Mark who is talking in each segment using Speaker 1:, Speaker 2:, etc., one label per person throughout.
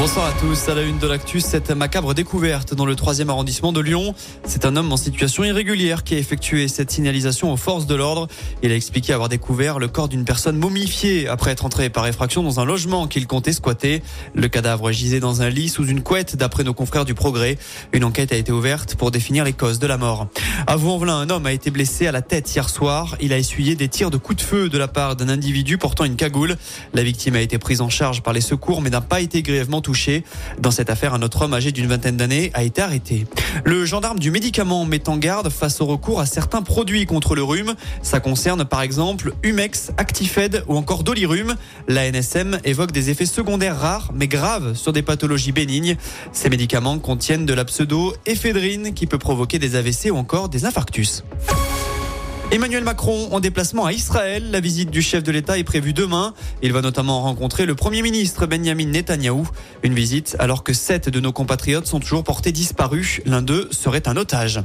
Speaker 1: Bonsoir à tous. À la une de l'actu, cette macabre découverte dans le 3e arrondissement de Lyon. C'est un homme en situation irrégulière qui a effectué cette signalisation aux forces de l'ordre. Il a expliqué avoir découvert le corps d'une personne momifiée après être entré par effraction dans un logement qu'il comptait squatter. Le cadavre gisait dans un lit sous une couette d'après nos confrères du Progrès. Une enquête a été ouverte pour définir les causes de la mort. À Vaux-en-Velin, un homme a été blessé à la tête hier soir. Il a essuyé des tirs de coups de feu de la part d'un individu portant une cagoule. La victime a été prise en charge par les secours mais n'a pas été grièvement. Dans cette affaire, un autre homme âgé d'une vingtaine d'années a été arrêté. Le gendarme du médicament met en garde face au recours à certains produits contre le rhume. Ça concerne par exemple Humex, Actifed ou encore Dolirum. La NSM évoque des effets secondaires rares mais graves sur des pathologies bénignes. Ces médicaments contiennent de la pseudo-éphédrine qui peut provoquer des AVC ou encore des infarctus. Emmanuel Macron en déplacement à Israël. La visite du chef de l'État est prévue demain. Il va notamment rencontrer le Premier ministre Benjamin Netanyahou. Une visite alors que sept de nos compatriotes sont toujours portés disparus. L'un d'eux serait un otage.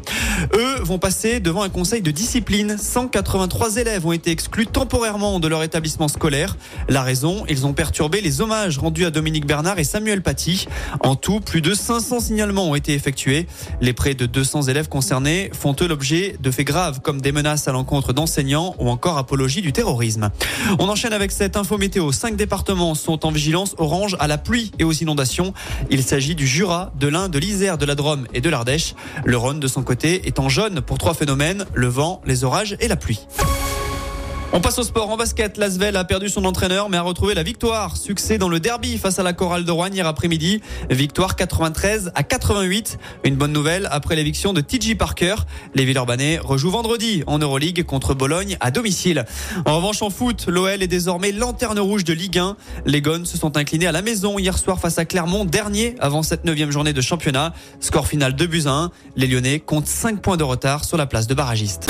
Speaker 1: Eux vont passer devant un conseil de discipline. 183 élèves ont été exclus temporairement de leur établissement scolaire. La raison, ils ont perturbé les hommages rendus à Dominique Bernard et Samuel Paty. En tout, plus de 500 signalements ont été effectués. Les près de 200 élèves concernés font eux l'objet de faits graves comme des menaces à l'encontre d'enseignants ou encore apologie du terrorisme. On enchaîne avec cette info météo. Cinq départements sont en vigilance orange à la pluie et aux inondations. Il s'agit du Jura, de l'Ain, de l'Isère, de la Drôme et de l'Ardèche. Le Rhône, de son côté, est en jaune pour trois phénomènes, le vent, les orages et la pluie. On passe au sport. En basket, Lasvel a perdu son entraîneur mais a retrouvé la victoire. Succès dans le derby face à la chorale de Rouen hier après-midi. Victoire 93 à 88. Une bonne nouvelle après l'éviction de TJ Parker. Les Villeurbanais rejouent vendredi en Euroleague contre Bologne à domicile. En revanche, en foot, l'OL est désormais lanterne rouge de Ligue 1. Les Gones se sont inclinés à la maison hier soir face à Clermont, dernier avant cette neuvième journée de championnat. Score final 2 buts à 1. Les Lyonnais comptent 5 points de retard sur la place de barragiste.